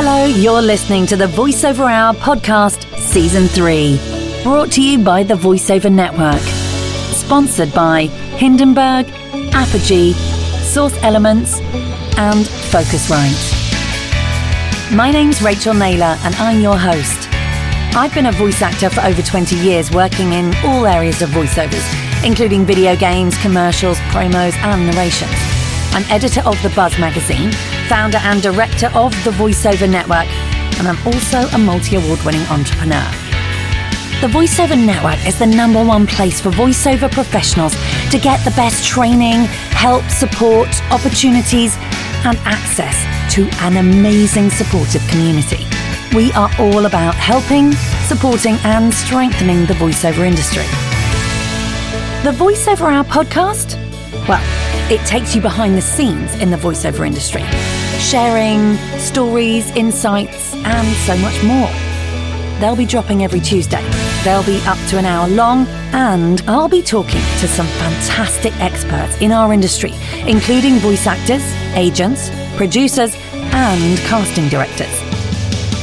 Hello, you're listening to the VoiceOver Hour podcast, Season 3, brought to you by the VoiceOver Network. Sponsored by Hindenburg, Apogee, Source Elements, and Focusrite. My name's Rachel Naylor, and I'm your host. I've been a voice actor for over 20 years, working in all areas of voiceovers, including video games, commercials, promos, and narrations. I'm editor of The Buzz magazine, founder and director of the VoiceOver Network, and I'm also a multi award winning entrepreneur. The VoiceOver Network is the number one place for voiceover professionals to get the best training, help, support, opportunities, and access to an amazing supportive community. We are all about helping, supporting, and strengthening the voiceover industry. The VoiceOver Hour podcast? Well, it takes you behind the scenes in the voiceover industry, sharing stories, insights, and so much more. They'll be dropping every Tuesday. They'll be up to an hour long, and I'll be talking to some fantastic experts in our industry, including voice actors, agents, producers, and casting directors.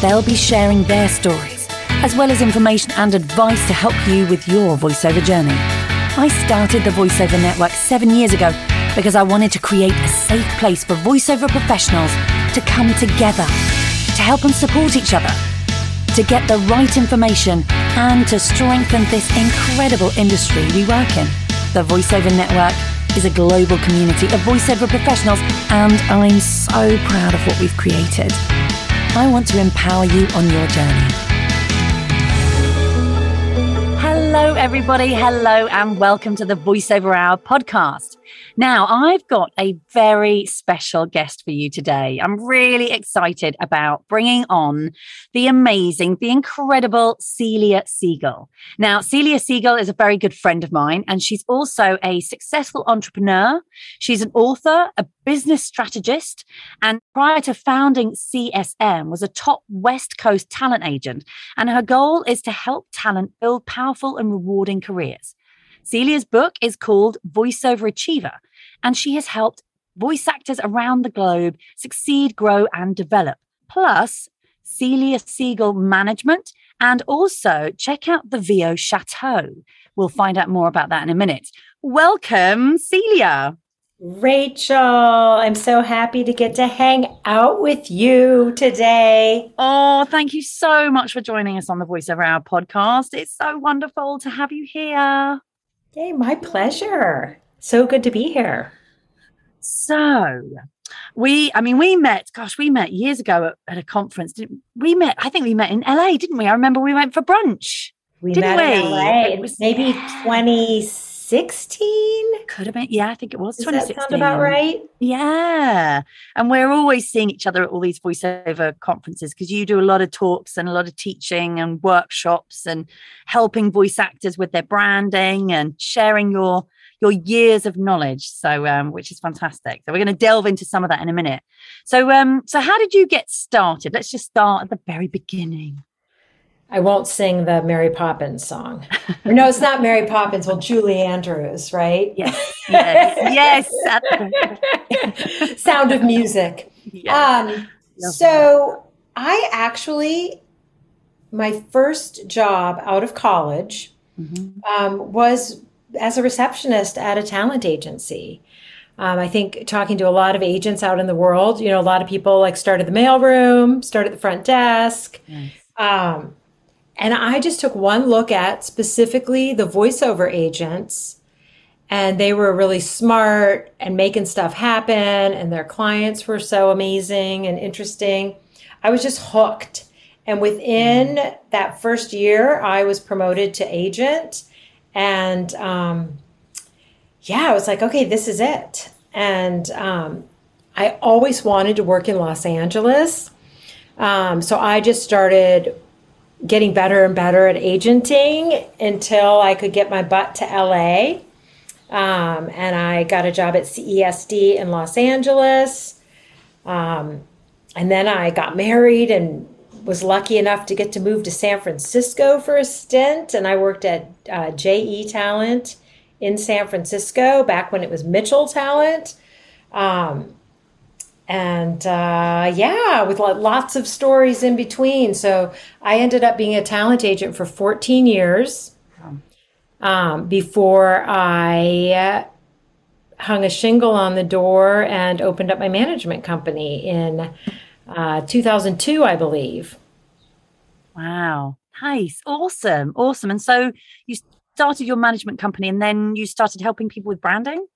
They'll be sharing their stories, as well as information and advice to help you with your voiceover journey. I started the VoiceOver Network seven years ago because I wanted to create a safe place for voiceover professionals to come together, to help and support each other, to get the right information, and to strengthen this incredible industry we work in. The VoiceOver Network is a global community of voiceover professionals, and I'm so proud of what we've created. I want to empower you on your journey. Hello, everybody. Hello, and welcome to the VoiceOver Hour podcast. Now, I've got a very special guest for you today. I'm really excited about bringing on the amazing, the incredible Celia Siegel. Now, Celia Siegel is a very good friend of mine, and she's also a successful entrepreneur. She's an author, a business strategist, and prior to founding CSM, was a top West Coast talent agent. And her goal is to help talent build powerful and rewarding careers. Celia's book is called Voiceover Achiever, and she has helped voice actors around the globe succeed, grow, and develop. Plus, Celia Siegel Management, and also check out the VO Chateau. We'll find out more about that in a minute. Welcome, Celia. Rachel, I'm so happy to get to hang out with you today. Oh, thank you so much for joining us on the VoiceOver Hour podcast. It's so wonderful to have you here. Hey, my pleasure. So good to be here. So, we, I mean, we met, gosh, we met years ago at, at a conference. Didn't, we met, I think we met in LA, didn't we? I remember we went for brunch. We didn't met we? in LA. It was- maybe 2016. Could have been, yeah, I think it was Does that 2016. sound about right? Yeah. And we're always seeing each other at all these voiceover conferences because you do a lot of talks and a lot of teaching and workshops and helping voice actors with their branding and sharing your your years of knowledge. So um, which is fantastic. So we're going to delve into some of that in a minute. So um so how did you get started? Let's just start at the very beginning. I won't sing the Mary Poppins song. Or no, it's not Mary Poppins. Well, Julie Andrews, right? Yes. Yes. yes. Sound of Music. Yeah. Um, so I actually, my first job out of college Mhm. um, was as a receptionist at a talent agency. Um, I think talking to a lot of agents out in the world, you know, a lot of people like start at the mailroom, start at the front desk. Nice. Um, and I just took one look at specifically the voiceover agents, and they were really smart and making stuff happen, and their clients were so amazing and interesting. I was just hooked. And within that first year, I was promoted to agent. And um, yeah, I was like, okay, this is it. And um, I always wanted to work in Los Angeles. Um, so I just started getting better and better at agenting until I could get my butt to LA. Um, and I got a job at CESD in Los Angeles. Um, and then I got married and was lucky enough to get to move to San Francisco for a stint. And I worked at uh, JE Talent in San Francisco back when it was Mitchell Talent. Um, and uh, yeah, with lots of stories in between. So I ended up being a talent agent for 14 years um, before I hung a shingle on the door and opened up my management company in uh, 2002, I believe. Wow. Nice. Awesome. Awesome. And so you started your management company and then you started helping people with branding?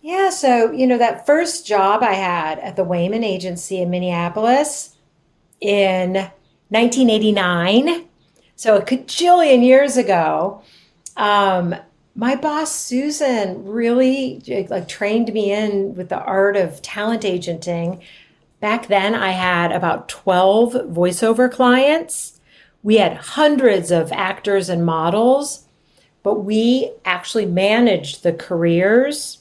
Yeah. So, you know, that first job I had at the Wehmann Agency in Minneapolis in 1989, so a cajillion years ago, um, my boss Susan really like trained me in with the art of talent agenting. Back then, I had about 12 voiceover clients. We had hundreds of actors and models, but we actually managed the careers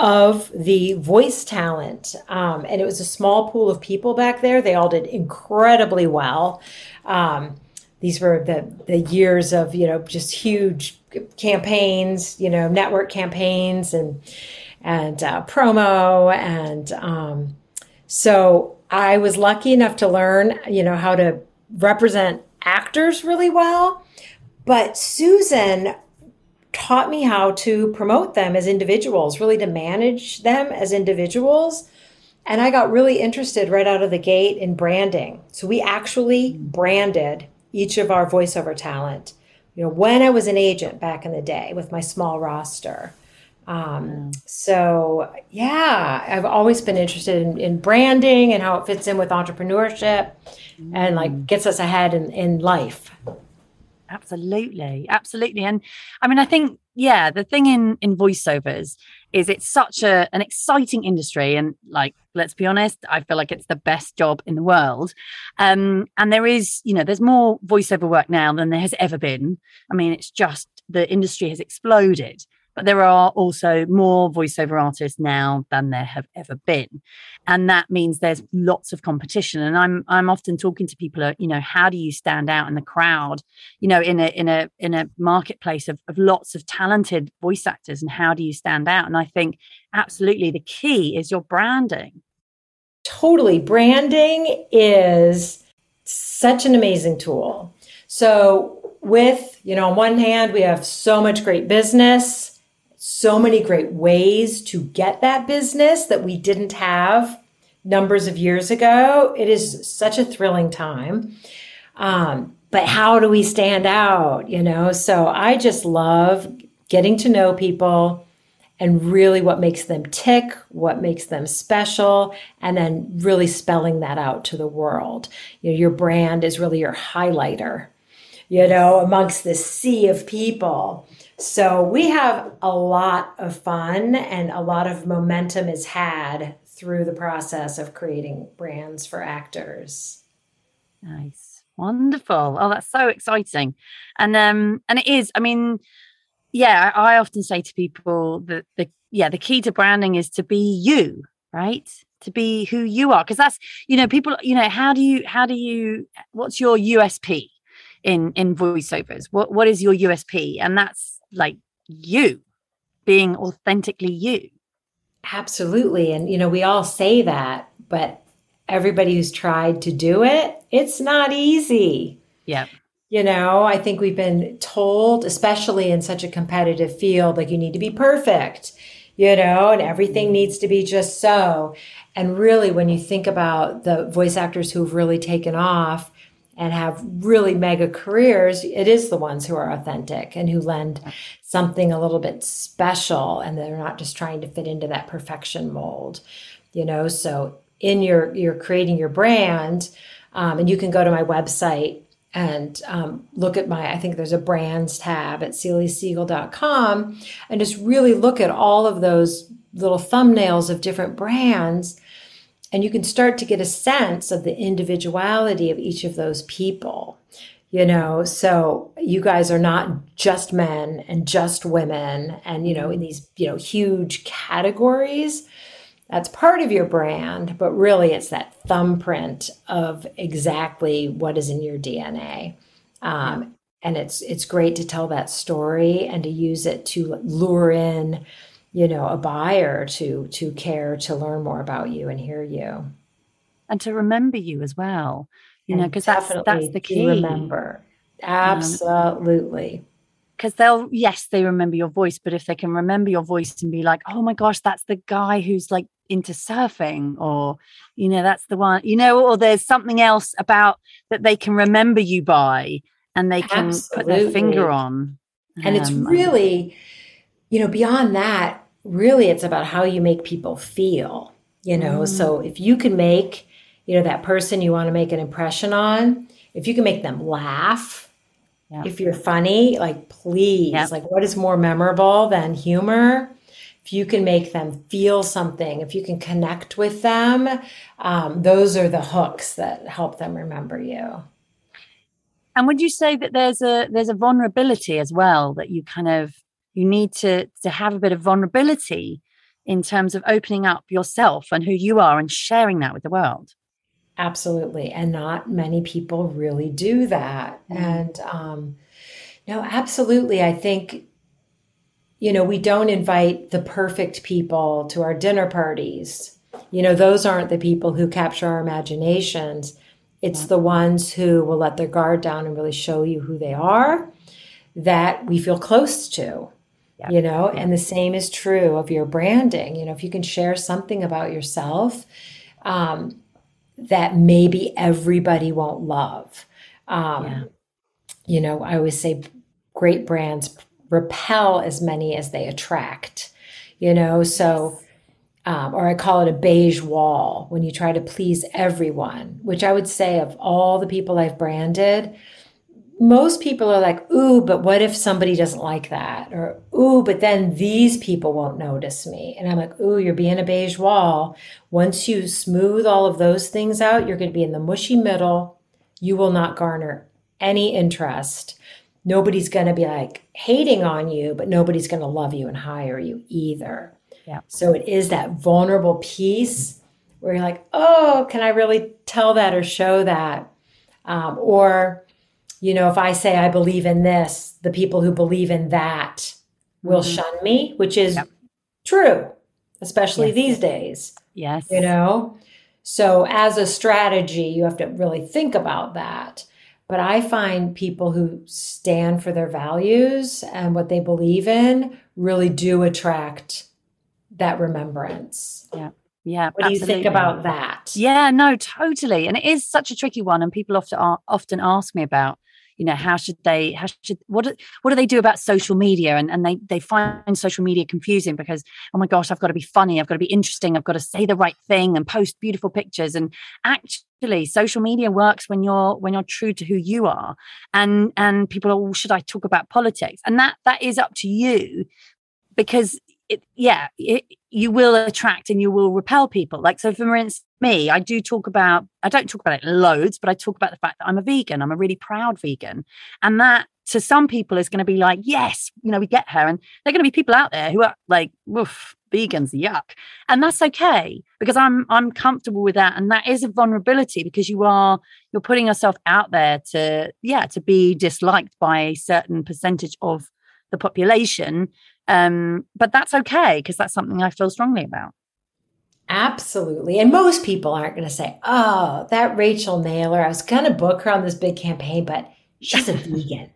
of the voice talent. Um, and it was a small pool of people back there. They all did incredibly well. Um, these were the, the years of, you know, just huge campaigns, you know, network campaigns and, and uh, promo. And um, so I was lucky enough to learn, you know, how to represent actors really well. But Susan taught me how to promote them as individuals, really to manage them as individuals. And I got really interested right out of the gate in branding. So we actually branded each of our voiceover talent. You know, when I was an agent back in the day with my small roster. Um, so yeah, I've always been interested in, in, branding and how it fits in with entrepreneurship mm. and like mm. gets us ahead in, in life. Absolutely. Absolutely. And I mean, I think, yeah, the thing in, in voiceovers is it's such a, an exciting industry. And like, let's be honest, I feel like it's the best job in the world. Um, and there is, you know, there's more voiceover work now than there has ever been. I mean, it's just the industry has exploded but there are also more voiceover artists now than there have ever been. And that means there's lots of competition. And i'm i'm often talking to people uh, you know how do you stand out in the crowd you know in a in a in a marketplace of, of lots of talented voice actors and how do you stand out? And i think absolutely the key is your branding. Totally. Branding is such an amazing tool. So with you know on one hand we have so much great business so many great ways to get that business that we didn't have numbers of years ago. It is such a thrilling time. Um, but how do we stand out? You know, so I just love getting to know people and really what makes them tick, what makes them special, and then really spelling that out to the world. You know, your brand is really your highlighter, you know, amongst this sea of people. So we have a lot of fun and a lot of momentum is had through the process of creating brands for actors. Nice. Wonderful. Oh, that's so exciting. And um and it is, I mean, yeah, I often say to people that the yeah, the key to branding is to be you, right? To be who you are. Because that's, you know, people, you know, how do you how do you what's your USP in in voiceovers? What what is your USP? And that's like you being authentically you. Absolutely. And, you know, we all say that, but everybody who's tried to do it, it's not easy. Yeah. You know, I think we've been told, especially in such a competitive field, like you need to be perfect, you know, and everything mm-hmm. needs to be just so. And really, when you think about the voice actors who've really taken off, and have really mega careers, it is the ones who are authentic and who lend something a little bit special and they're not just trying to fit into that perfection mold, you know? So in your, you're creating your brand, um, and you can go to my website and um, look at my, I think there's a brands tab at celiasiegel.com and just really look at all of those little thumbnails of different brands and you can start to get a sense of the individuality of each of those people. You know, so you guys are not just men and just women and, you know, in these, you know, huge categories. That's part of your brand, but really it's that thumbprint of exactly what is in your DNA. Um, and it's it's great to tell that story and to use it to lure in you know, a buyer to to care to learn more about you and hear you. And to remember you as well. You and know, because that's that's the key. Remember. Absolutely because they'll yes they remember your voice but if they can remember your voice and be like oh my gosh that's the guy who's like into surfing or you know that's the one you know or there's something else about that they can remember you by and they can Absolutely. put their finger on and um, it's really you know beyond that really it's about how you make people feel you know mm. so if you can make you know that person you want to make an impression on if you can make them laugh yeah. If you're funny, like please, yeah. like what is more memorable than humor? If you can make them feel something, if you can connect with them, um, those are the hooks that help them remember you. And would you say that there's a there's a vulnerability as well that you kind of you need to to have a bit of vulnerability in terms of opening up yourself and who you are and sharing that with the world? Absolutely. And not many people really do that. Mm. And um, no, absolutely. I think, you know, we don't invite the perfect people to our dinner parties. You know, those aren't the people who capture our imaginations. It's the ones who will let their guard down and really show you who they are that we feel close to. Yep. You know, and the same is true of your branding. You know, if you can share something about yourself, um, that maybe everybody won't love. Um, yeah. You know, I always say great brands repel as many as they attract, you know, so. Um, or I call it a beige wall when you try to please everyone, which I would say of all the people I've branded, most people are like, ooh, but what if somebody doesn't like that? Or, ooh, but then these people won't notice me. And I'm like, ooh, you're being a beige wall. Once you smooth all of those things out, you're going to be in the mushy middle. You will not garner any interest. Nobody's going to be like hating on you, but nobody's going to love you and hire you either. Yeah. So it is that vulnerable piece where you're like, oh, can I really tell that or show that? Um, or, you know, if I say I believe in this, the people who believe in that will mm-hmm. shun me, which is yep. true, especially yes. these days. Yes. You know, so as a strategy, you have to really think about that. But I find people who stand for their values and what they believe in really do attract that remembrance. Yeah. Yeah. What absolutely. do you think about that? Yeah, no, totally. And it is such a tricky one. And people often often ask me about you know how should they how should what do, what do they do about social media? And, and they they find social media confusing because oh my gosh i've got to be funny i've got to be interesting i've got to say the right thing and post beautiful pictures. And actually social media works when you're when you're true to who you are. And and people are well, should i talk about politics? And that that is up to you because it, yeah, it, you will attract and you will repel people. Like, so for instance, me, I do talk about, I don't talk about it loads, but I talk about the fact that I'm a vegan. I'm a really proud vegan. And that to some people is going to be like, yes, you know, we get her. And there are going to be people out there who are like, woof, vegans, yuck. And that's okay because I'm, I'm comfortable with that. And that is a vulnerability because you are, you're putting yourself out there to, yeah, to be disliked by a certain percentage of the population um, but that's okay because that's something I feel strongly about. Absolutely. And most people aren't going to say, oh, that Rachel Naylor, I was going to book her on this big campaign, but she's a vegan.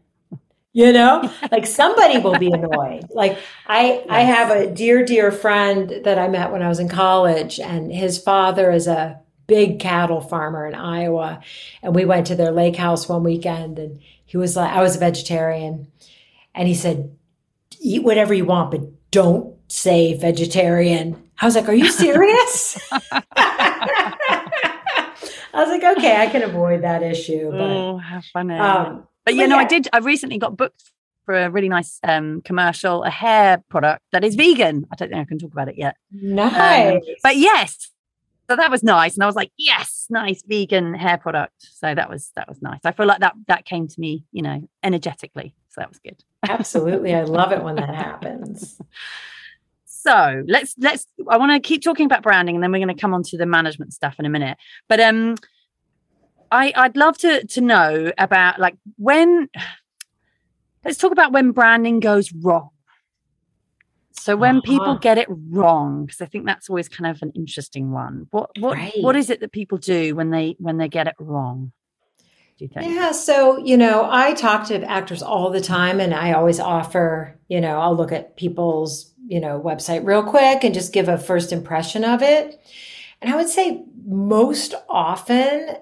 You know, like somebody will be annoyed. Like I, yes. I have a dear, dear friend that I met when I was in college, and his father is a big cattle farmer in Iowa. And we went to their lake house one weekend, and he was like, I was a vegetarian. And he said, eat whatever you want, but don't say vegetarian. I was like, are you serious? I was like, okay, I can avoid that issue. But, oh, how funny. Um, but, you but know, yeah. I did, I recently got booked for a really nice um, commercial, a hair product that is vegan. I don't think I can talk about it yet. Nice. Um, but yes, so that was nice. And I was like, yes, nice vegan hair product. So that was, that was nice. I feel like that, that came to me, you know, energetically. So that was good. Absolutely. I love it when that happens. So let's let's I want to keep talking about branding and then we're going to come on to the management stuff in a minute. But um I I'd love to to know about like when let's talk about when branding goes wrong. So when uh-huh. people get it wrong, because I think that's always kind of an interesting one. What what right. what is it that people do when they when they get it wrong? Do you think? Yeah, so you know, I talk to actors all the time, and I always offer, you know, I'll look at people's you know website real quick and just give a first impression of it. And I would say most often,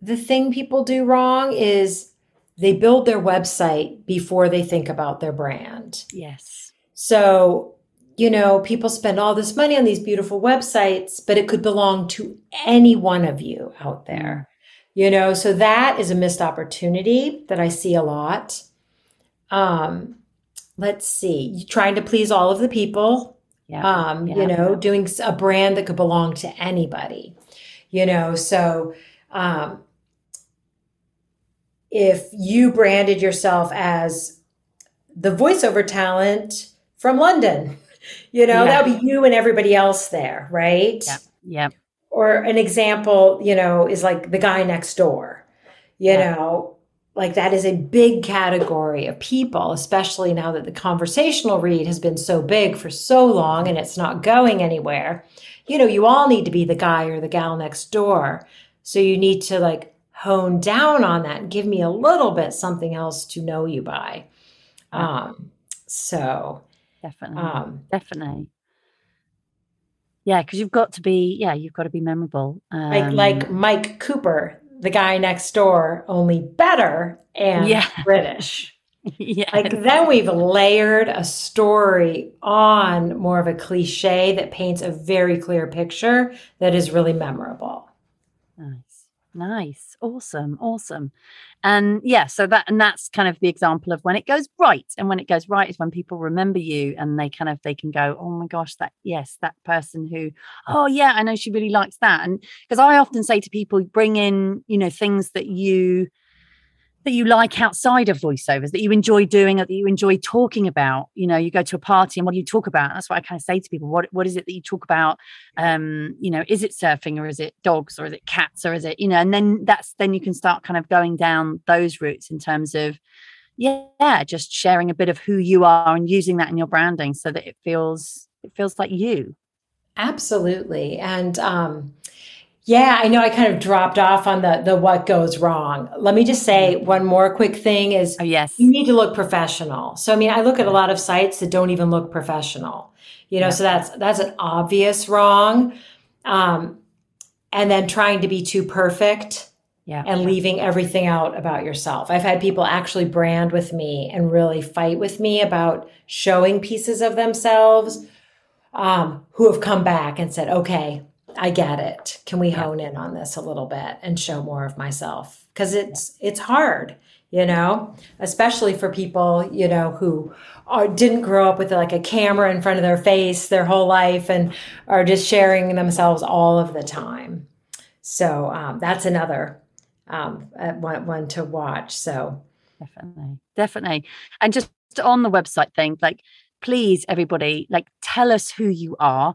the thing people do wrong is they build their website before they think about their brand. Yes. So, you know, people spend all this money on these beautiful websites, but it could belong to any one of you out there. Mm. You know, so that is a missed opportunity that I see a lot. Um, let's see, trying to please all of the people. Yeah. Um, yeah. you know, doing a brand that could belong to anybody. You know, so um, if you branded yourself as the voiceover talent from London, you know, yeah. that would be you and everybody else there, right? Yeah. Yeah. Or an example, you know, is like the guy next door, you yeah. know, like that is a big category of people, especially now that the conversational read has been so big for so long and it's not going anywhere. You know, you all need to be the guy or the gal next door. So you need to like hone down on that and give me a little bit something else to know you by. Um, so definitely, um, definitely. Yeah, because you've got to be, yeah, you've got to be memorable. Um, like like Mike Cooper, the guy next door, only better and yeah. British. yeah. Like then we've layered a story on more of a cliche that paints a very clear picture that is really memorable. Nice. Nice. Awesome. Awesome. And yeah, so that and that's kind of the example of when it goes right. And when it goes right is when people remember you and they kind of they can go, Oh my gosh, that yes, that person who, oh yeah, I know she really likes that. And because I often say to people, bring in, you know, things that you that you like outside of voiceovers that you enjoy doing that you enjoy talking about you know you go to a party and what do you talk about? That's what i kind of say to people what what is it that you talk about? Um you know is it surfing or is it dogs or is it cats or is it you know and then that's then you can start kind of going down those routes in terms of yeah just sharing a bit of who you are and using that in your branding so that it feels it feels like you. Absolutely and um yeah, I know I kind of dropped off on the the what goes wrong. Let me just say mm-hmm. one more quick thing is oh, yes. you need to look professional. So I mean, I look at a lot of sites that don't even look professional. You know, yeah. so that's that's an obvious wrong. Um, and then trying to be too perfect yeah, and leaving everything out about yourself. I've had people actually brand with me and really fight with me about showing pieces of themselves um, who have come back and said, okay, I get it. Can we hone in on this a little bit and show more of myself? Because it's it's hard, you know, especially for people, you know, who are, didn't grow up with like a camera in front of their face their whole life and are just sharing themselves all of the time. So um, that's another um, uh, one, one to watch. So definitely, definitely, and just on the website thing, like please everybody like tell us who you are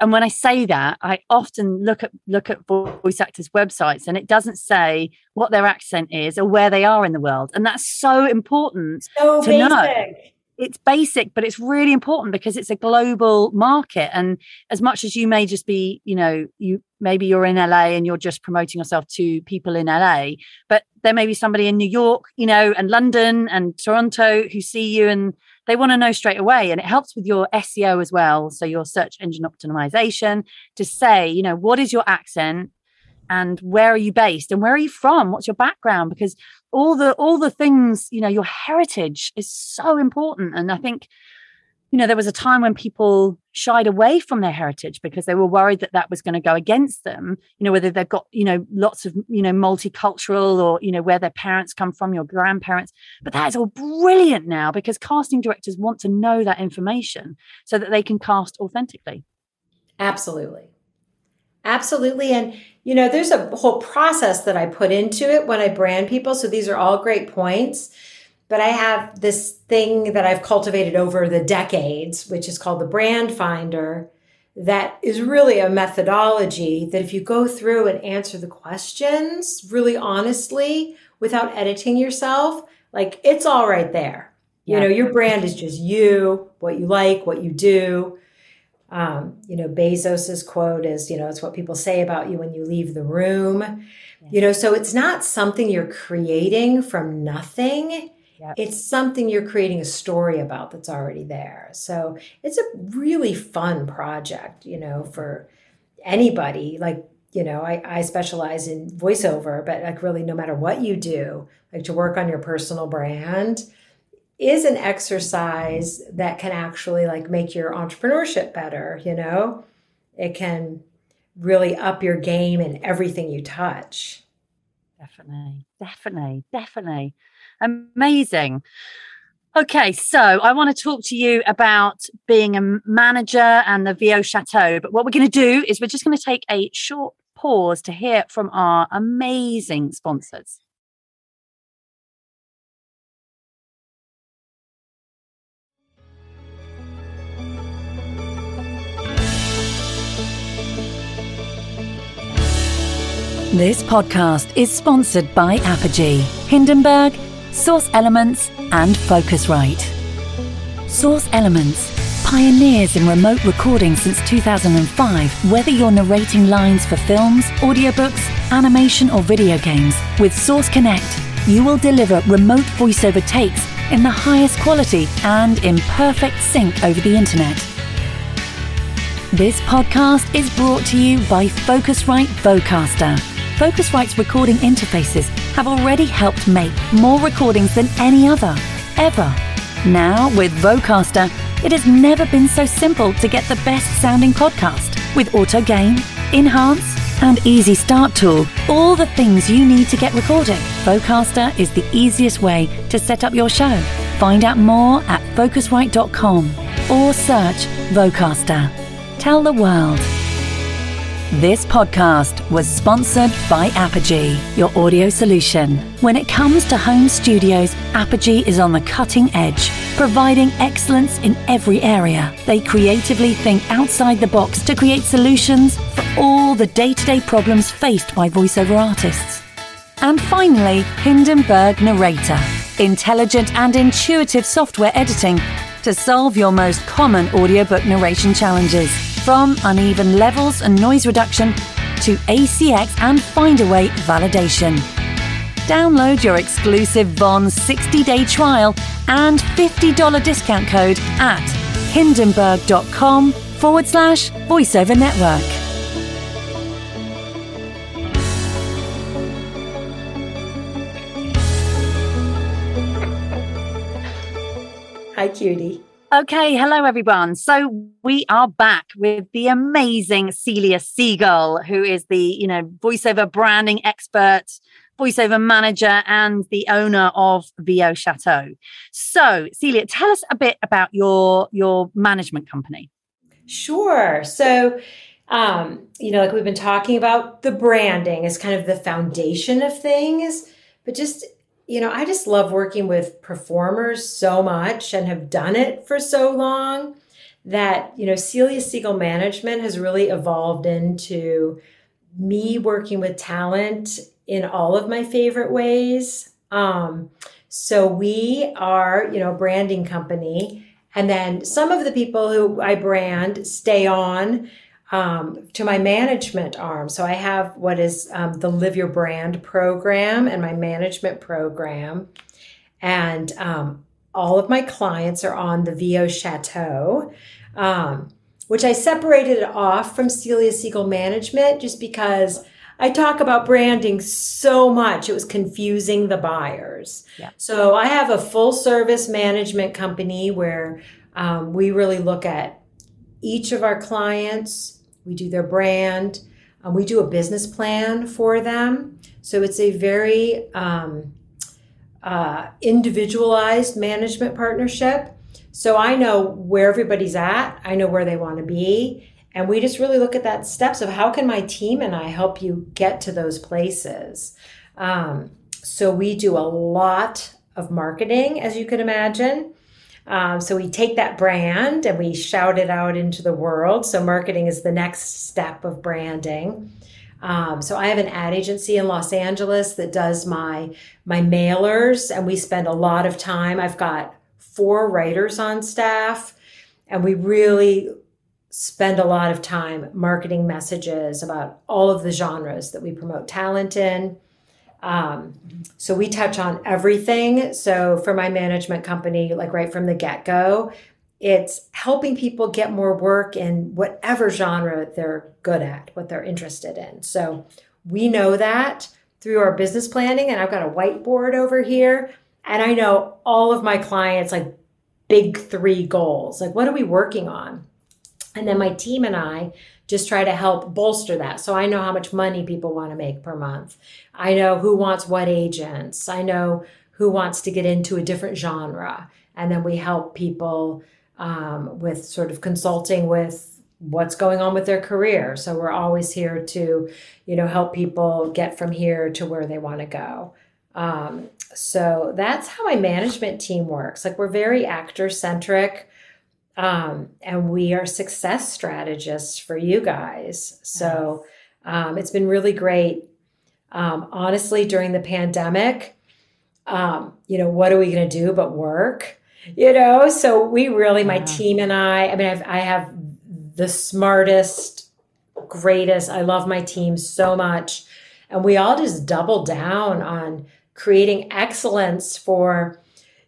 and when I say that, I often look at look at voice actors' websites, and it doesn't say what their accent is or where they are in the world, and that's so important so to basic. know. It's basic, but it's really important because it's a global market. And as much as you may just be, you know, you maybe you're in LA and you're just promoting yourself to people in LA, but there may be somebody in New York, you know, and London and Toronto who see you and they want to know straight away. And it helps with your SEO as well. So your search engine optimization to say, you know, what is your accent? and where are you based and where are you from what's your background because all the all the things you know your heritage is so important and i think you know, there was a time when people shied away from their heritage because they were worried that that was going to go against them, you know, whether they've got, you know, lots of, you know, multicultural or, you know, where their parents come from, your grandparents. But that is all brilliant now because casting directors want to know that information so that they can cast authentically. Absolutely. Absolutely. And, you know, there's a whole process that I put into it when I brand people. So these are all great points. But I have this thing that I've cultivated over the decades, which is called the brand finder, that is really a methodology that if you go through and answer the questions really honestly without editing yourself, like it's all right there. You know, your brand is just you, what you like, what you do. Um, you know, Bezos's quote is, you know, it's what people say about you when you leave the room. Yeah. You know, so it's not something you're creating from nothing. Yep. It's something you're creating a story about that's already there. So it's a really fun project, you know, for anybody. Like, you know, I, I specialize in voiceover, but like really no matter what you do, like to work on your personal brand is an exercise that can actually like make your entrepreneurship better, you know? It can really up your game in everything you touch. Definitely. Definitely. Definitely. Amazing. Okay, so I want to talk to you about being a manager and the VO Chateau. But what we're going to do is we're just going to take a short pause to hear from our amazing sponsors. This podcast is sponsored by Apogee, Hindenburg, Source Elements, and Focusrite. Source Elements, pioneers in remote recording since 2005, whether you're narrating lines for films, audiobooks, animation, or video games, with Source Connect, you will deliver remote voiceover takes in the highest quality and in perfect sync over the internet. This podcast is brought to you by Focusrite Vocaster Focusrite's recording interfaces have already helped make more recordings than any other, ever. Now, with Vocaster, it has never been so simple to get the best sounding podcast with auto gain, enhance, and easy start tool. All the things you need to get recording. Vocaster is the easiest way to set up your show. Find out more at focusrite.com or search Vocaster. Tell the world. This podcast was sponsored by Apogee, your audio solution. When it comes to home studios, Apogee is on the cutting edge, providing excellence in every area. They creatively think outside the box to create solutions for all the day to day problems faced by voiceover artists. And finally, Hindenburg Narrator, intelligent and intuitive software editing to solve your most common audiobook narration challenges. From uneven levels and noise reduction to ACX and Findaway validation. Download your exclusive Von 60 day trial and $50 discount code at hindenburg.com forward slash voiceover network. Hi, cutie. Okay, hello everyone. So we are back with the amazing Celia Siegel, who is the, you know, voiceover branding expert, voiceover manager, and the owner of VO Chateau. So, Celia, tell us a bit about your your management company. Sure. So um, you know, like we've been talking about the branding is kind of the foundation of things, but just you know, I just love working with performers so much and have done it for so long that, you know, Celia Siegel Management has really evolved into me working with talent in all of my favorite ways. Um, so we are, you know, a branding company. And then some of the people who I brand stay on um, to my management arm. So I have what is um, the Live Your Brand program and my management program. And um, all of my clients are on the VO Chateau, um, which I separated off from Celia Siegel Management just because I talk about branding so much. It was confusing the buyers. Yeah. So I have a full service management company where um, we really look at each of our clients we do their brand, um, we do a business plan for them. So it's a very um, uh, individualized management partnership. So I know where everybody's at, I know where they want to be. And we just really look at that steps of how can my team and I help you get to those places. Um, so we do a lot of marketing, as you can imagine. Um, so we take that brand and we shout it out into the world. So marketing is the next step of branding. Um, so I have an ad agency in Los Angeles that does my my mailers, and we spend a lot of time. I've got four writers on staff, and we really spend a lot of time marketing messages about all of the genres that we promote talent in. Um, so we touch on everything. So for my management company, like right from the get go, it's helping people get more work in whatever genre they're good at, what they're interested in. So we know that through our business planning, and I've got a whiteboard over here, and I know all of my clients like big three goals. Like, what are we working on? And then my team and I just try to help bolster that. So I know how much money people want to make per month. I know who wants what agents. I know who wants to get into a different genre. And then we help people um, with sort of consulting with what's going on with their career. So we're always here to, you know, help people get from here to where they want to go. Um, so that's how my management team works. Like we're very actor centric. Um, and we are success strategists for you guys. So um, it's been really great. Um, honestly, during the pandemic, um, you know, what are we going to do but work? You know, so we really, my team and I, I mean, I've, I have the smartest, greatest, I love my team so much. And we all just double down on creating excellence for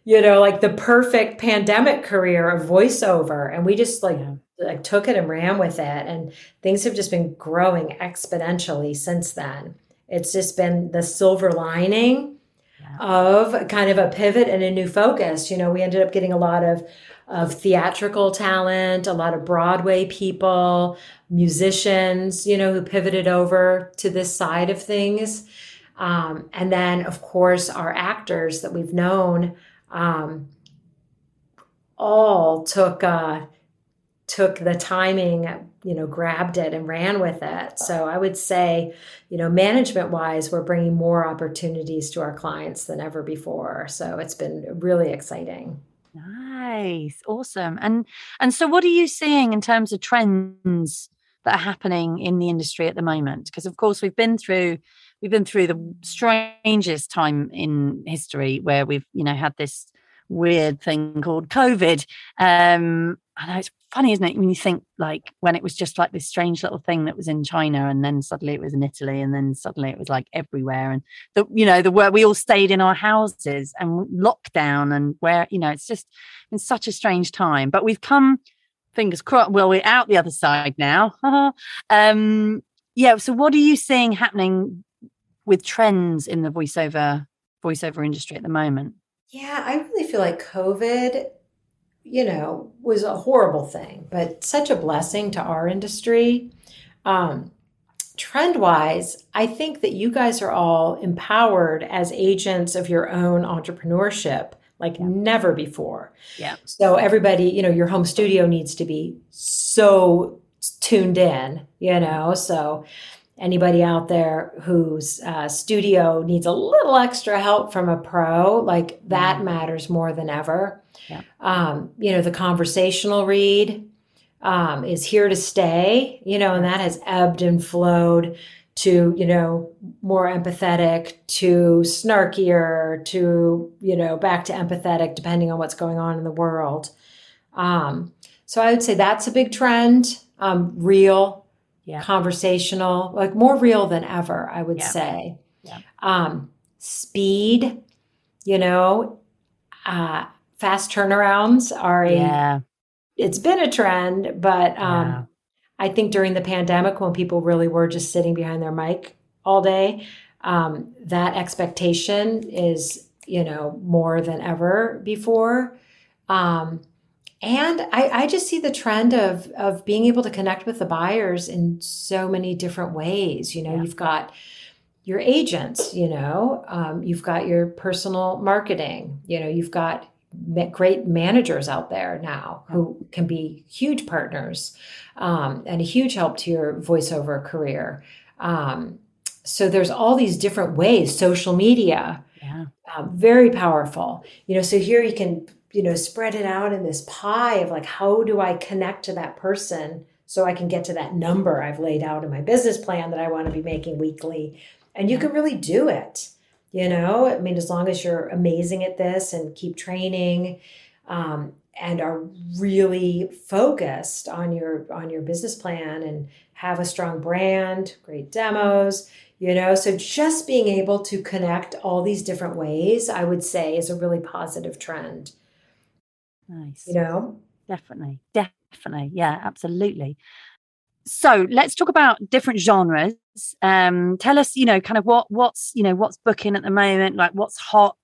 you know like the perfect pandemic career of voiceover. And we just like like took it and ran with it. And things have just been growing exponentially since then. It's just been the silver lining yeah. of kind of a pivot and a new focus. You know we ended up getting a lot of of theatrical talent, a lot of Broadway people, musicians, you know, who pivoted over to this side of things. Um, and then, of course, our actors that we've known um, all took uh, took the timing, you know, grabbed it and ran with it. So I would say, you know, management wise, we're bringing more opportunities to our clients than ever before. So it's been really exciting. Nice, awesome. And and so, what are you seeing in terms of trends that are happening in the industry at the moment? Because of course, we've been through we've been through the strangest time in history where we've you know had this weird thing called covid um i know it's funny isn't it when you think like when it was just like this strange little thing that was in china and then suddenly it was in italy and then suddenly it was like everywhere and the you know the where we all stayed in our houses and lockdown and where you know it's just been such a strange time. But we've come fingers crossed well we're out the other side now. Um yeah so what are you seeing happening with trends in the voiceover voiceover industry at the moment? Yeah, I really feel like COVID, you know, was a horrible thing, but such a blessing to our industry. Um, trend wise, I think that you guys are all empowered as agents of your own entrepreneurship like yeah. never before. Yeah. So everybody, you know, your home studio needs to be so tuned in, you know. So anybody out there whose uh, studio needs a little extra help from a pro, like that mm-hmm. matters more than ever. Yeah. Um, you know, the conversational read um, is here to stay, you know, and that has ebbed and flowed to, you know, more empathetic, to snarkier, to, you know, back to empathetic, depending on what's going on in the world. Um, so I would say that's a big trend. Um, real, yeah. conversational, like more real than ever, I would yeah. say. Yeah. Um, speed, you know, uh, fast turnarounds are a, yeah. it's been a trend, but um. I think during the pandemic when people really were just sitting behind their mic all day, um, that expectation is, you know, more than ever before. Um, and I, I just see the trend of of being able to connect with the buyers in so many different ways. You know, yeah. you've got your agents, you know, um, you've got your personal marketing, you know, you've got great managers out there now who can be huge partners um, and a huge help to your voiceover career. Um, so there's all these different ways, social media, yeah. Um, very powerful. You know, so here you can you know, spread it out in this pie of like, how do I connect to that person so I can get to that number I've laid out in my business plan that I want to be making weekly? And you can really do it. You know, I mean, as long as you're amazing at this and keep training, um, and are really focused on your on your business plan and have a strong brand, great demos, you know. So just being able to connect all these different ways, I would say, is a really positive trend. Nice. You know, definitely, definitely, yeah, absolutely. So let's talk about different genres. Um, tell us, you know, kind of what what's you know what's booking at the moment, like what's hot.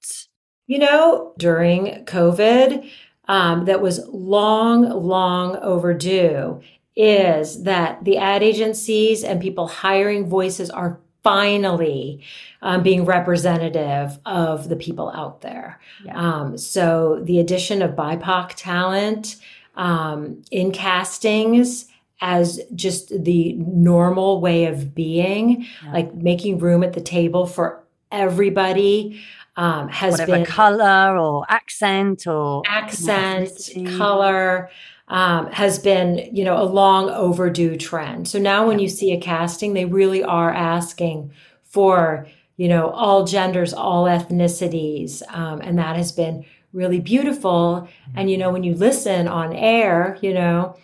You know, during COVID, um, that was long, long overdue is that the ad agencies and people hiring voices are finally um, being representative of the people out there. Yeah. Um, so the addition of BIPOC talent um, in castings as just the normal way of being, yeah. like making room at the table for everybody. Um, has Whatever been color or accent or accent, color, um, has been, you know, a long overdue trend. So now when you see a casting, they really are asking for, you know, all genders, all ethnicities. Um, and that has been really beautiful. And, you know, when you listen on air, you know,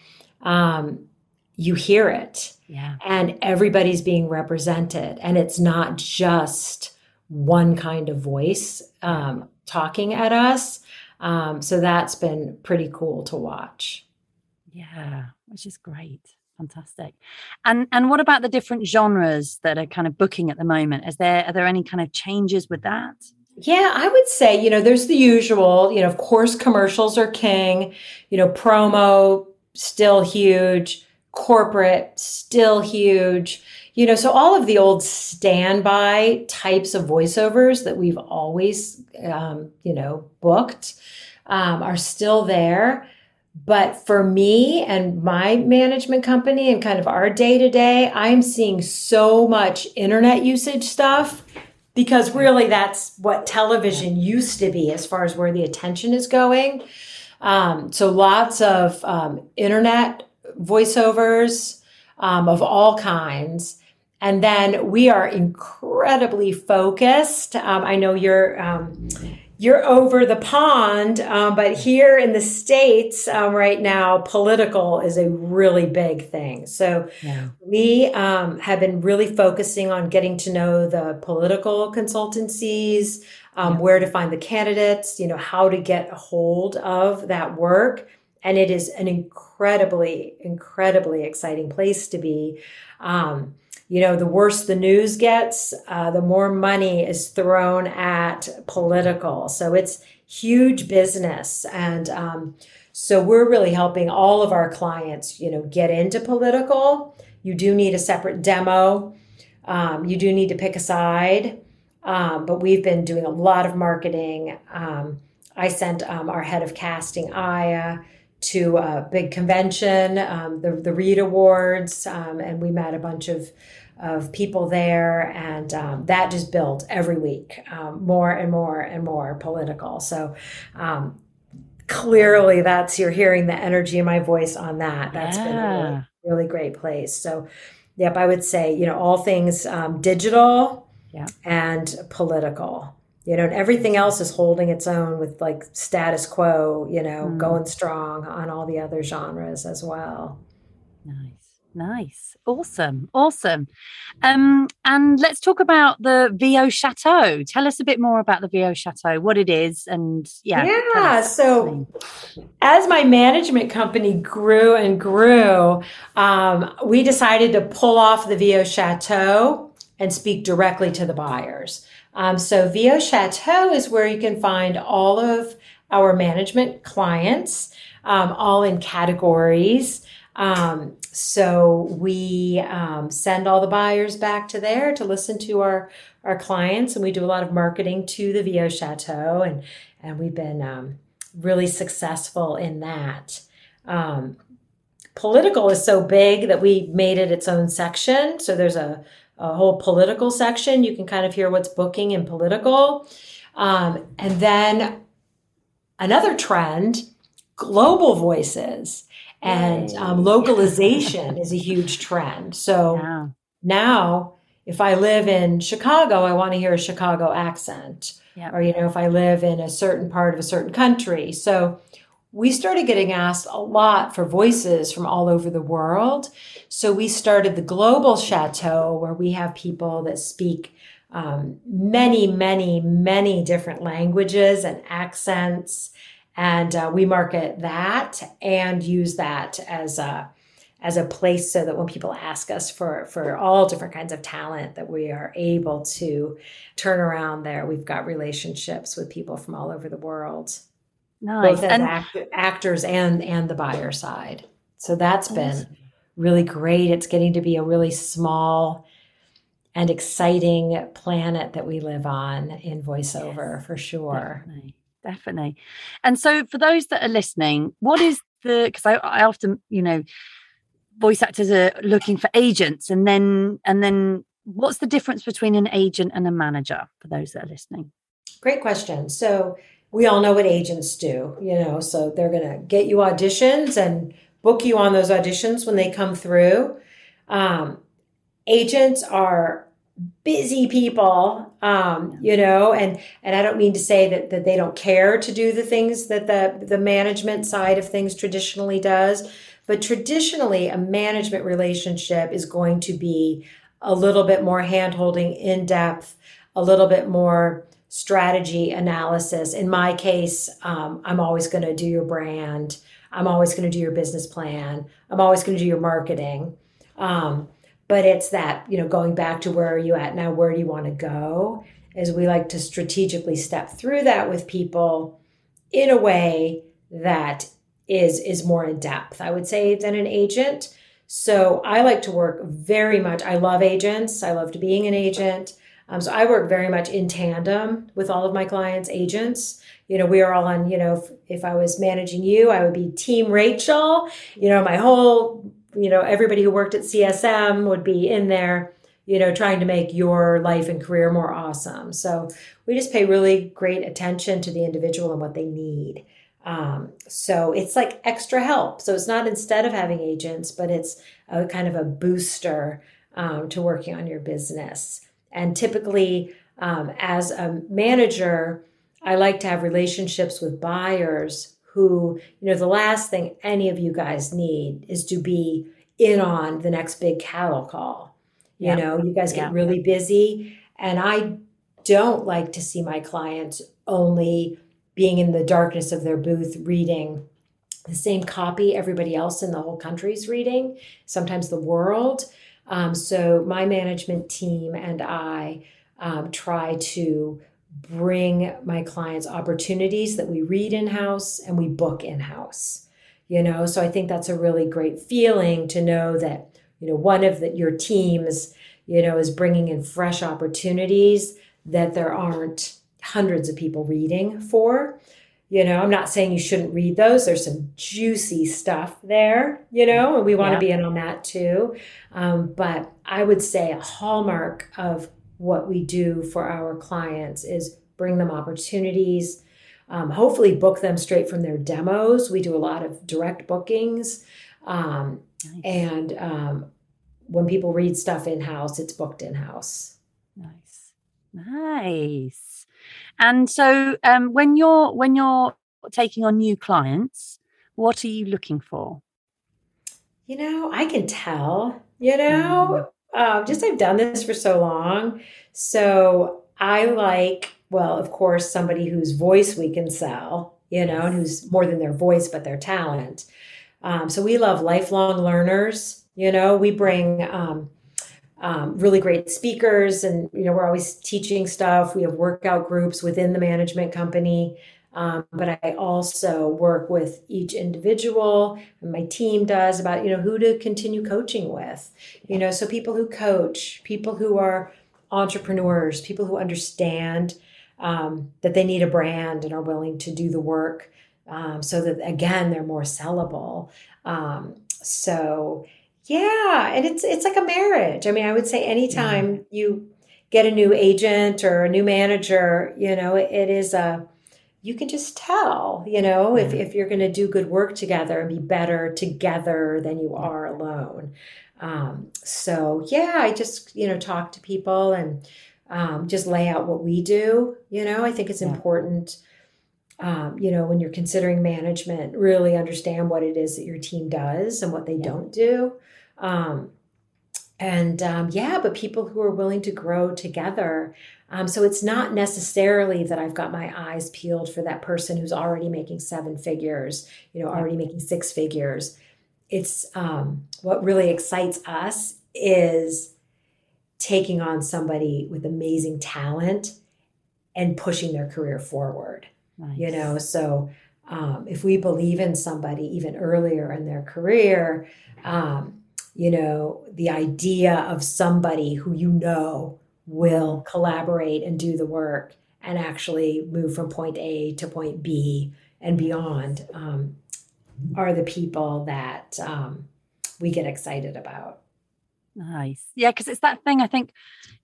um, you hear it. Yeah. And everybody's being represented. And it's not just one kind of voice um, talking at us. Um, so that's been pretty cool to watch. Yeah, which is great. Fantastic. And and what about the different genres that are kind of booking at the moment? Is there are there any kind of changes with that? Yeah, I would say, you know, there's the usual, you know, of course commercials are king, you know, promo still huge, corporate still huge. You know, so all of the old standby types of voiceovers that we've always um, you know, booked um, are still there but for me and my management company and kind of our day to day, I'm seeing so much internet usage stuff because really that's what television used to be as far as where the attention is going. Um, so lots of um, internet voiceovers um, of all kinds. And then we are incredibly focused. Um, I know you're um, you're over the pond, um, but here in the states um, right now, political is a really big thing. So yeah. we um, have been really focusing on getting to know the political consultancies, um, yeah. where to find the candidates, you know, how to get a hold of that work, and it is an incredibly, incredibly exciting place to be. Um, you know, the worse the news gets, uh, the more money is thrown at political. So it's huge business. And um, so we're really helping all of our clients, you know, get into political. You do need a separate demo. Um, you do need to pick a side. Um, but we've been doing a lot of marketing. Um, I sent um, our head of casting, Aya, to a big convention, um, the the Reed Awards, um, and we met a bunch of of people there, and um, that just built every week um, more and more and more political. So um, clearly, that's you're hearing the energy in my voice on that. That's yeah. been a really, really great place. So, yep, I would say you know all things um, digital yeah. and political you know, and everything else is holding its own with like status quo, you know, mm. going strong on all the other genres as well. Nice. Nice. Awesome. Awesome. Um, and let's talk about the VO Chateau. Tell us a bit more about the VO Chateau, what it is, and yeah. Yeah. So, as my management company grew and grew, um, we decided to pull off the VO Chateau and speak directly to the buyers. Um, so VO Chateau is where you can find all of our management clients, um, all in categories. Um, so we um, send all the buyers back to there to listen to our our clients, and we do a lot of marketing to the VO Chateau, and and we've been um, really successful in that. Um, political is so big that we made it its own section. So there's a a whole political section. You can kind of hear what's booking and political. Um, and then another trend global voices and um, localization is a huge trend. So yeah. now, if I live in Chicago, I want to hear a Chicago accent. Or, you know, if I live in a certain part of a certain country. So we started getting asked a lot for voices from all over the world. So we started the Global Chateau, where we have people that speak um, many, many, many different languages and accents. And uh, we market that and use that as a as a place so that when people ask us for for all different kinds of talent that we are able to turn around there we've got relationships with people from all over the world nice. both and, act- actors and and the buyer side. So that's been really great. It's getting to be a really small and exciting planet that we live on in voiceover yes, for sure. Definitely, definitely. And so for those that are listening what is the because I, I often you know voice actors are looking for agents and then and then what's the difference between an agent and a manager for those that are listening? Great question. So we all know what agents do you know so they're going to get you auditions and book you on those auditions when they come through. Um, agents are busy people um, you know and and i don't mean to say that that they don't care to do the things that the the management side of things traditionally does but traditionally, a management relationship is going to be a little bit more hand holding, in depth, a little bit more strategy analysis. In my case, um, I'm always going to do your brand. I'm always going to do your business plan. I'm always going to do your marketing. Um, but it's that, you know, going back to where are you at now? Where do you want to go? Is we like to strategically step through that with people in a way that is is more in depth i would say than an agent so i like to work very much i love agents i loved being an agent um, so i work very much in tandem with all of my clients agents you know we are all on you know if, if i was managing you i would be team rachel you know my whole you know everybody who worked at csm would be in there you know trying to make your life and career more awesome so we just pay really great attention to the individual and what they need um, so it's like extra help. So it's not instead of having agents, but it's a kind of a booster um, to working on your business. And typically, um, as a manager, I like to have relationships with buyers who, you know, the last thing any of you guys need is to be in on the next big cattle call. You yeah. know, you guys get yeah. really busy. And I don't like to see my clients only being in the darkness of their booth reading the same copy everybody else in the whole country is reading, sometimes the world. Um, so my management team and I um, try to bring my clients opportunities that we read in house and we book in house. You know, so I think that's a really great feeling to know that you know one of the, your teams you know is bringing in fresh opportunities that there aren't hundreds of people reading for. You know, I'm not saying you shouldn't read those. There's some juicy stuff there, you know, and we want yeah. to be in on that too. Um, but I would say a hallmark of what we do for our clients is bring them opportunities, um, hopefully book them straight from their demos. We do a lot of direct bookings. Um, nice. And um, when people read stuff in house, it's booked in house. Nice. Nice. And so um, when you're when you're taking on new clients, what are you looking for? You know, I can tell, you know, mm. um, just I've done this for so long. So I like, well, of course, somebody whose voice we can sell, you know, and who's more than their voice, but their talent. Um, so we love lifelong learners. You know, we bring um, um, really great speakers and you know we're always teaching stuff. We have workout groups within the management company. Um, but i also work with each individual. And my team does about you know who to continue coaching with. You know so people who coach people who are entrepreneurs people who understand um, that they need a brand and are willing to do the work um, so that again they're more sellable. Um, so yeah, and it's it's like a marriage. I mean, I would say anytime mm-hmm. you get a new agent or a new manager, you know, it, it is a you can just tell, you know, mm-hmm. if, if you're going to do good work together and be better together than you are alone. Um, so yeah, I just, you know, talk to people and um, just lay out what we do. You know, I think it's yeah. important um, you know, when you're considering management, really understand what it is that your team does and what they yeah. don't do. Um, and um, yeah, but people who are willing to grow together. Um, so it's not necessarily that I've got my eyes peeled for that person who's already making seven figures, you know, already making six figures. It's um, what really excites us is taking on somebody with amazing talent and pushing their career forward. Nice. You know, so um, if we believe in somebody even earlier in their career, um, you know, the idea of somebody who you know will collaborate and do the work and actually move from point A to point B and beyond um, are the people that um, we get excited about. Nice. Yeah, because it's that thing I think,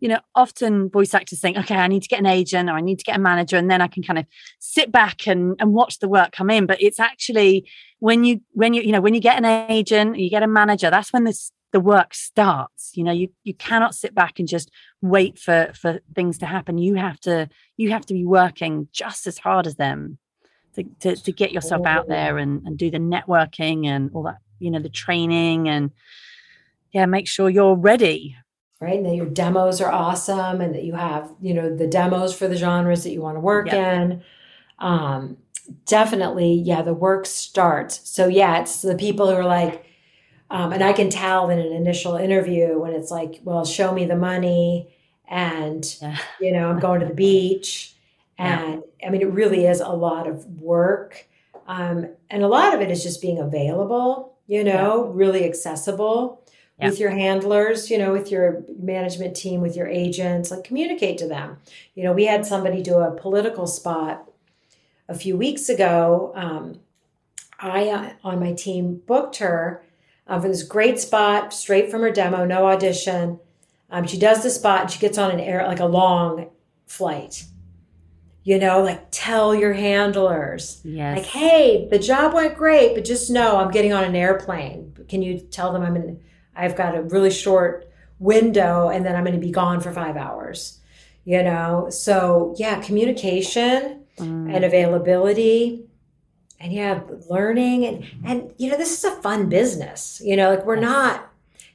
you know, often voice actors think, okay, I need to get an agent or I need to get a manager, and then I can kind of sit back and, and watch the work come in. But it's actually when you when you, you know, when you get an agent, you get a manager, that's when this the work starts. You know, you you cannot sit back and just wait for for things to happen. You have to you have to be working just as hard as them to to, to get yourself out there and, and do the networking and all that, you know, the training and yeah, make sure you're ready. Right. And that your demos are awesome and that you have, you know, the demos for the genres that you want to work yep. in. Um, definitely, yeah, the work starts. So yeah, it's the people who are like, um, and I can tell in an initial interview when it's like, well, show me the money and, yeah. you know, I'm going to the beach. And yeah. I mean, it really is a lot of work. Um, and a lot of it is just being available, you know, yeah. really accessible with your handlers, you know, with your management team, with your agents, like communicate to them. You know, we had somebody do a political spot a few weeks ago. Um, I, uh, on my team, booked her uh, for this great spot, straight from her demo, no audition. Um, she does the spot and she gets on an air, like a long flight. You know, like tell your handlers, yes. like, hey, the job went great, but just know I'm getting on an airplane. Can you tell them I'm in? I've got a really short window and then I'm going to be gone for five hours, you know? So, yeah, communication mm. and availability and yeah, learning. And, and, you know, this is a fun business, you know, like we're not,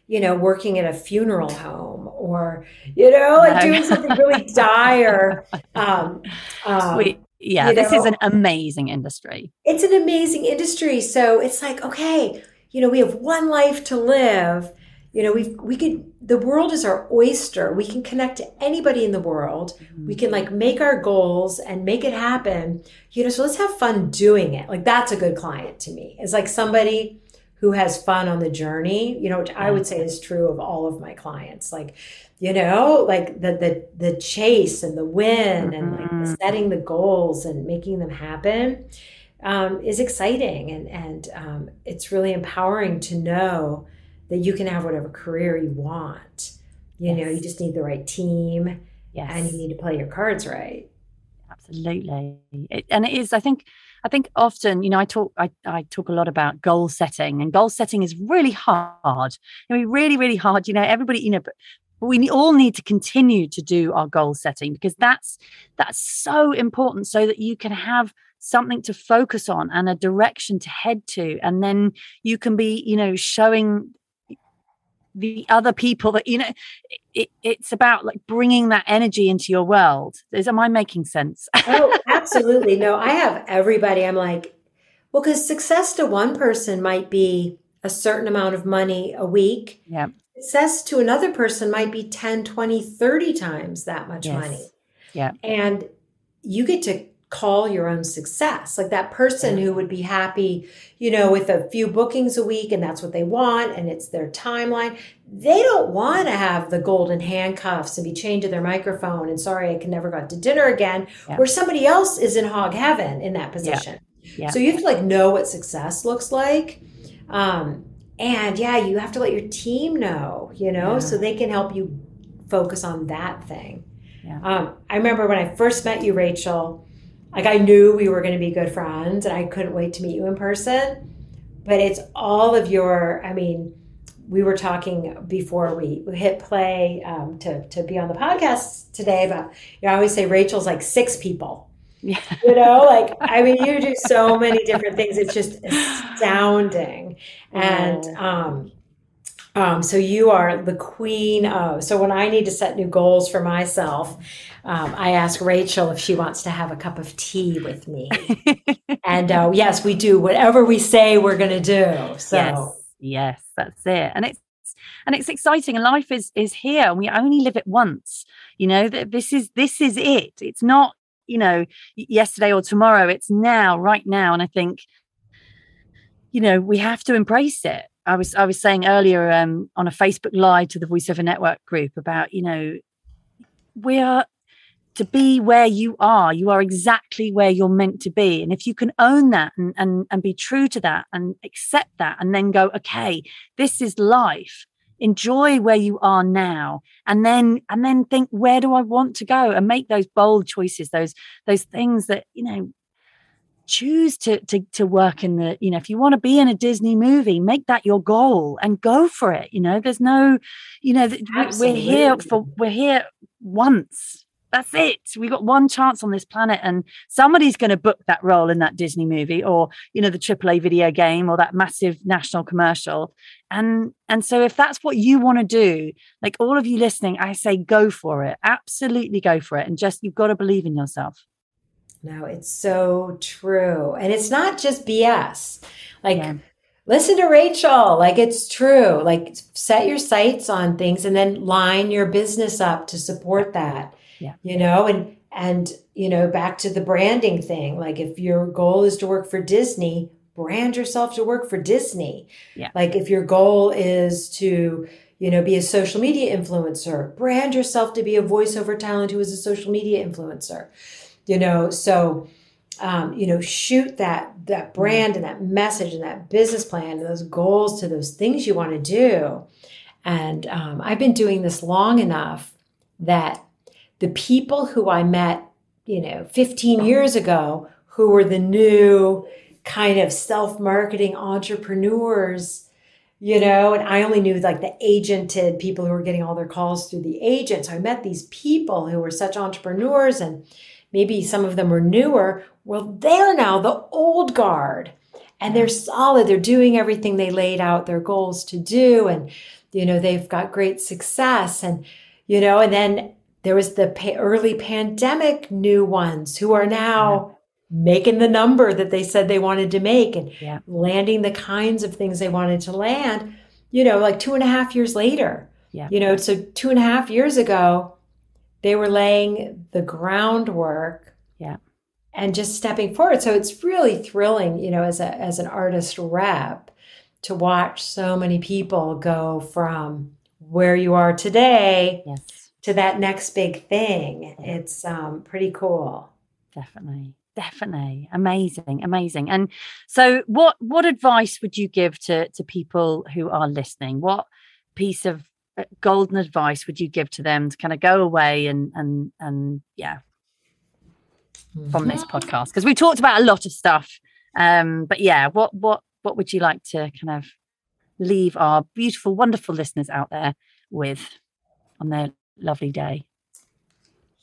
you know, working at a funeral home or, you know, like doing something really dire. Um, um, Sweet. Yeah, this know, is an amazing industry. It's an amazing industry. So it's like, okay, you know, we have one life to live. You know, we we could the world is our oyster. We can connect to anybody in the world. Mm-hmm. We can like make our goals and make it happen. You know, so let's have fun doing it. Like that's a good client to me. It's like somebody who has fun on the journey, you know, which I would say is true of all of my clients. Like, you know, like the the the chase and the win and like the mm-hmm. setting the goals and making them happen um, is exciting and and um, it's really empowering to know that you can have whatever career you want. You yes. know, you just need the right team, yes. and you need to play your cards right. Absolutely, it, and it is. I think. I think often, you know, I talk, I, I talk a lot about goal setting, and goal setting is really hard. I mean, really, really hard. You know, everybody, you know, but we all need to continue to do our goal setting because that's that's so important so that you can have something to focus on and a direction to head to and then you can be you know showing the other people that you know it, it's about like bringing that energy into your world. Is am i making sense? Oh absolutely. No i have everybody. I'm like well because success to one person might be a certain amount of money a week. Yeah. Success to another person might be 10 20 30 times that much yes. money. Yeah. And you get to call your own success. Like that person who would be happy, you know, with a few bookings a week and that's what they want and it's their timeline. They don't want to have the golden handcuffs and be chained to their microphone and sorry, I can never go out to dinner again, yeah. where somebody else is in hog heaven in that position. Yeah. Yeah. So you have to like know what success looks like. Um, and yeah, you have to let your team know, you know, so they can help you focus on that thing. Um, I remember when I first met you, Rachel, like I knew we were going to be good friends and I couldn't wait to meet you in person. But it's all of your, I mean, we were talking before we hit play um, to, to be on the podcast today about, you know, I always say Rachel's like six people. Yeah. You know, like, I mean, you do so many different things. It's just astounding. And, um, um, so you are the queen of. So when I need to set new goals for myself, um, I ask Rachel if she wants to have a cup of tea with me. and uh, yes, we do whatever we say we're going to do. So yes, yes, that's it. And it's and it's exciting. And life is is here, and we only live it once. You know that this is this is it. It's not you know yesterday or tomorrow. It's now, right now. And I think you know we have to embrace it I was I was saying earlier um, on a Facebook live to the Voiceover Network group about you know we are to be where you are. You are exactly where you're meant to be. And if you can own that and and, and be true to that and accept that and then go okay this is life. Enjoy where you are now. And then and then think where do i want to go? And make those bold choices those those things that you know choose to to to work in the you know if you want to be in a disney movie make that your goal and go for it you know? There's no you know Absolutely. we're here for we're here once that's it we got one chance on this planet and somebody's going to book that role in that disney movie or you know the aaa video game or that massive national commercial and and so if that's what you want to do like all of you listening i say go for it absolutely go for it and just you've got to believe in yourself no, it's so true. And it's not just BS. Like, yeah. listen to Rachel. Like, it's true. Like, set your sights on things and then line your business up to support that. Yeah. You know, and, and, you know, back to the branding thing. Like, if your goal is to work for Disney, brand yourself to work for Disney. Yeah. Like, if your goal is to, you know, be a social media influencer, brand yourself to be a voiceover talent who is a social media influencer you know so um, you know shoot that that brand and that message and that business plan and those goals to those things you want to do and um, i've been doing this long enough that the people who i met you know 15 years ago who were the new kind of self-marketing entrepreneurs you know and i only knew like the agented people who were getting all their calls through the agent so i met these people who were such entrepreneurs and maybe some of them were newer. Well, they're now the old guard and they're solid. They're doing everything they laid out their goals to do. And, you know, they've got great success. And, you know, and then there was the early pandemic new ones who are now yeah. making the number that they said they wanted to make and yeah. landing the kinds of things they wanted to land, you know, like two and a half years later. Yeah. You know, so two and a half years ago, they were laying the groundwork yeah and just stepping forward so it's really thrilling you know as a as an artist rep to watch so many people go from where you are today yes. To that next big thing. It's um, pretty cool. Definitely. Definitely. Amazing. Amazing. And so what what advice would you give to to people who are listening? What piece of uh, golden advice would you give to them to kind of go away and and and yeah from this mm-hmm. podcast? Because we talked about a lot of stuff um but yeah what what what would you like to kind of leave our beautiful wonderful listeners out there with on their lovely day.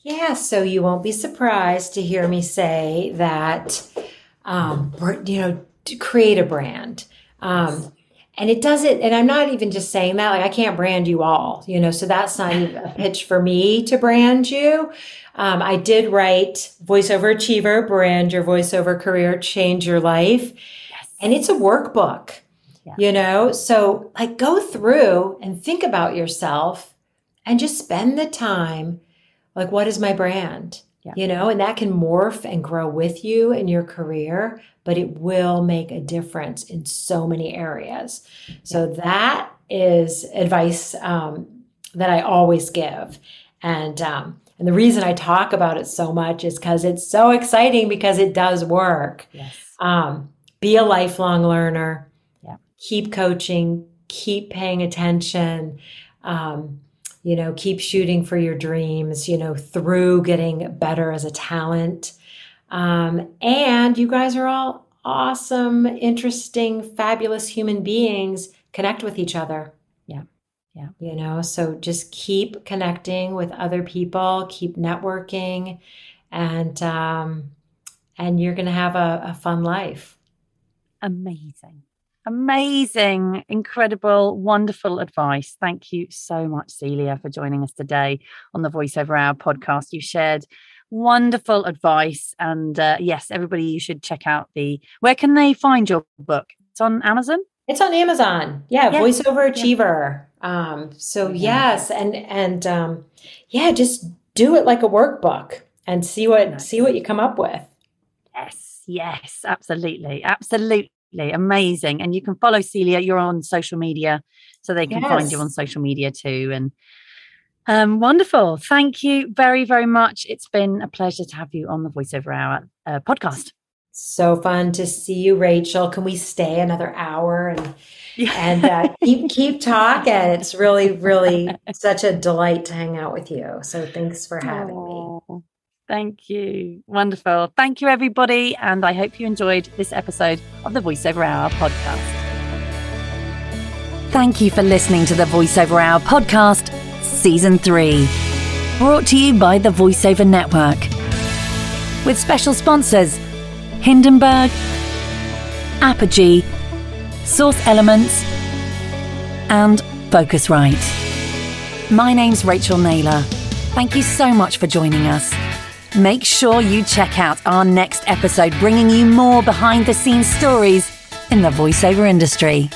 Yeah so you won't be surprised to hear me say that um you know to create a brand. Um and it doesn't and i'm not even just saying that like i can't brand you all you know so that's not a pitch for me to brand you. Um, i did write voiceover achiever brand your voiceover career change your life. Yes. and it's a workbook yeah. you know? So like go through and think about yourself and just spend the time like what is my brand yeah. you know, and that can morph and grow with you in your career, but it will make a difference in so many areas. So that is advice um, that I always give. And, um, and the reason I talk about it so much is because it's so exciting because it does work. Yes. Um, be a lifelong learner. Yeah. Keep coaching. Keep paying attention. Um, you know, keep shooting for your dreams, you know, through getting better as a talent. Um, and you guys are all awesome, interesting, fabulous human beings. Connect with each other. Yeah. Yeah. You know, so just keep connecting with other people, keep networking, and um, and you're going to have a, a fun life. Amazing. Amazing, incredible, wonderful advice. Thank you so much, Celia, for joining us today on the VoiceOver Hour podcast. You shared wonderful advice. And uh, yes, everybody, you should check out the. Where can they find your book? It's on Amazon. It's on Amazon. Yeah, yeah. voiceover achiever. Yeah. Um, so yeah. yes, and and um, yeah, just do it like a workbook and see what nice. see what you come up with. Yes, yes, absolutely, absolutely amazing. And you can follow Celia. You're on social media, so they can yes. find you on social media too. And um, wonderful. Thank you very, very much. It's been a pleasure to have you on the VoiceOver Hour uh, podcast. So fun to see you, Rachel. Can we stay another hour and yeah. and uh, keep keep talking? It's really, really such a delight to hang out with you. So thanks for having oh. me. Thank you. Wonderful. Thank you, everybody. And I hope you enjoyed this episode of the VoiceOver Hour podcast. Thank you for listening to the VoiceOver Hour podcast, Season 3. Brought to you by the VoiceOver Network. With special sponsors Hindenburg, Apogee, Source Elements, and Focusrite. My name's Rachel Naylor. Thank you so much for joining us. Make sure you check out our next episode, bringing you more behind the scenes stories in the voiceover industry.